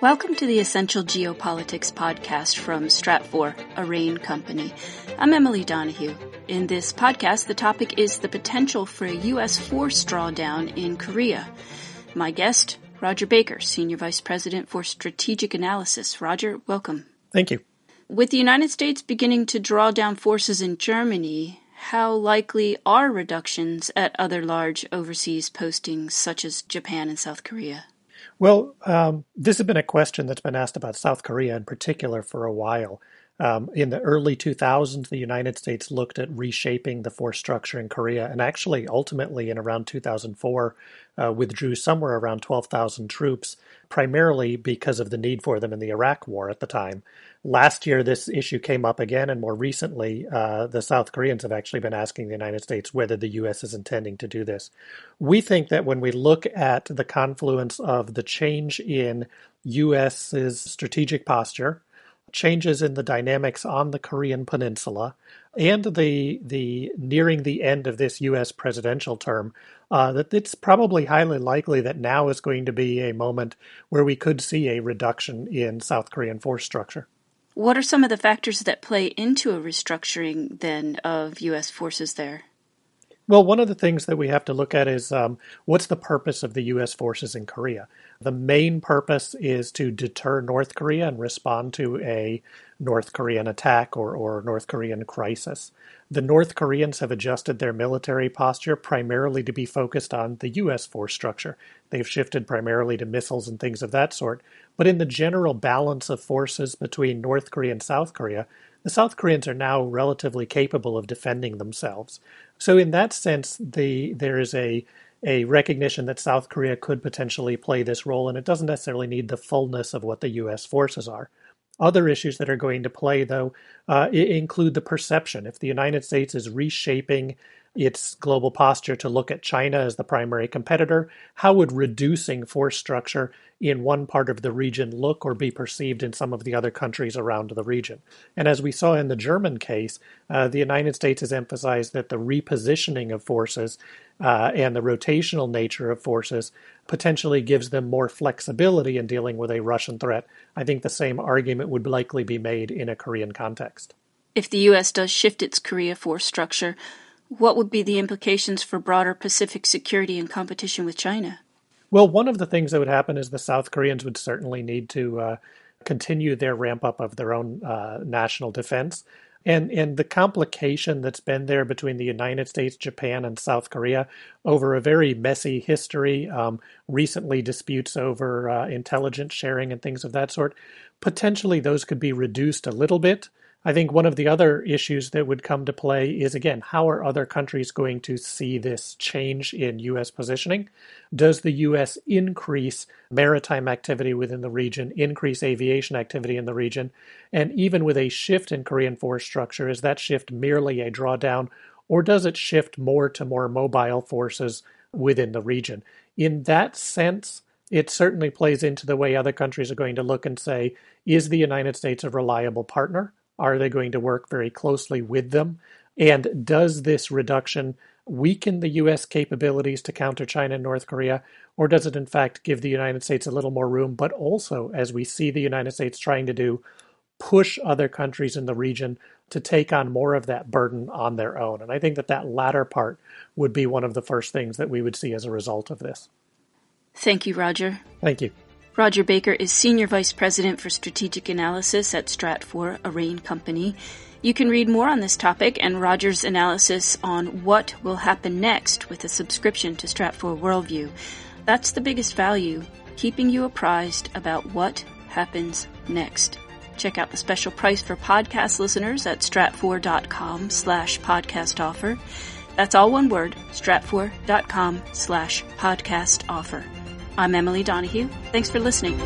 Welcome to the Essential Geopolitics podcast from Stratfor, a RANE company. I'm Emily Donahue. In this podcast, the topic is the potential for a U.S. force drawdown in Korea. My guest, Rodger Baker, Senior Vice President for Strategic Analysis. Rodger, welcome. Thank you. With the United States beginning to draw down forces in Germany, how likely are reductions at other large overseas postings such as Japan and South Korea? Well, um, this has been a question that's been asked about South Korea in particular for a while. Um, in the early 2000s, the United States looked at reshaping the force structure in Korea, and actually, ultimately, in around 2004, uh, withdrew somewhere around 12,000 troops, primarily because of the need for them in the Iraq War at the time. Last year, this issue came up again, and more recently, uh, the South Koreans have actually been asking the United States whether the U.S. is intending to do this. We think that when we look at the confluence of the change in U.S.'s strategic posture, changes in the dynamics on the Korean Peninsula, and the the nearing the end of this U.S. presidential term, uh, that it's probably highly likely that now is going to be a moment where we could see a reduction in South Korean force structure. What are some of the factors that play into a restructuring then of U.S. forces there? Well, one of the things that we have to look at is um, what's the purpose of the U.S. forces in Korea? The main purpose is to deter North Korea and respond to a North Korean attack or, or North Korean crisis. The North Koreans have adjusted their military posture primarily to be focused on the U.S. force structure. They've shifted primarily to missiles and things of that sort. But in the general balance of forces between North Korea and South Korea, the South Koreans are now relatively capable of defending themselves. So, in that sense, the, there is a a recognition that South Korea could potentially play this role, and it doesn't necessarily need the fullness of what the U.S. forces are. Other issues that are going to play, though, uh, include the perception. If the United States is reshaping its global posture to look at China as the primary competitor, how would reducing force structure in one part of the region look or be perceived in some of the other countries around the region? And as we saw in the German case, uh, the United States has emphasized that the repositioning of forces uh, and the rotational nature of forces potentially gives them more flexibility in dealing with a Russian threat. I think the same argument would likely be made in a Korean context. If the U.S. does shift its Korea force structure, what would be the implications for broader Pacific security and competition with China? Well, one of the things that would happen is the South Koreans would certainly need to uh, continue their ramp up of their own uh, national defense. And, and the complication that's been there between the United States, Japan, and South Korea over a very messy history, um, recently disputes over uh, intelligence sharing and things of that sort, potentially those could be reduced a little bit. I think one of the other issues that would come to play is again, how are other countries going to see this change in U.S. positioning? Does the U.S. increase maritime activity within the region, increase aviation activity in the region? And even with a shift in Korean force structure, is that shift merely a drawdown, or does it shift more to more mobile forces within the region? In that sense, it certainly plays into the way other countries are going to look and say, is the United States a reliable partner? Are they going to work very closely with them? And does this reduction weaken the U.S. capabilities to counter China and North Korea, or does it in fact give the United States a little more room, but also, as we see the United States trying to do, push other countries in the region to take on more of that burden on their own? And I think that that latter part would be one of the first things that we would see as a result of this. Thank you, Rodger. Thank you. Rodger Baker is Senior Vice President for Strategic Analysis at Stratfor, a RANE company. You can read more on this topic and Rodger's analysis on what will happen next with a subscription to Stratfor Worldview. That's the biggest value, keeping you apprised about what happens next. Check out the special price for podcast listeners at stratfor.com slash podcast offer. That's all one word, stratfor.com slash podcast offer. I'm Emily Donahue. Thanks for listening.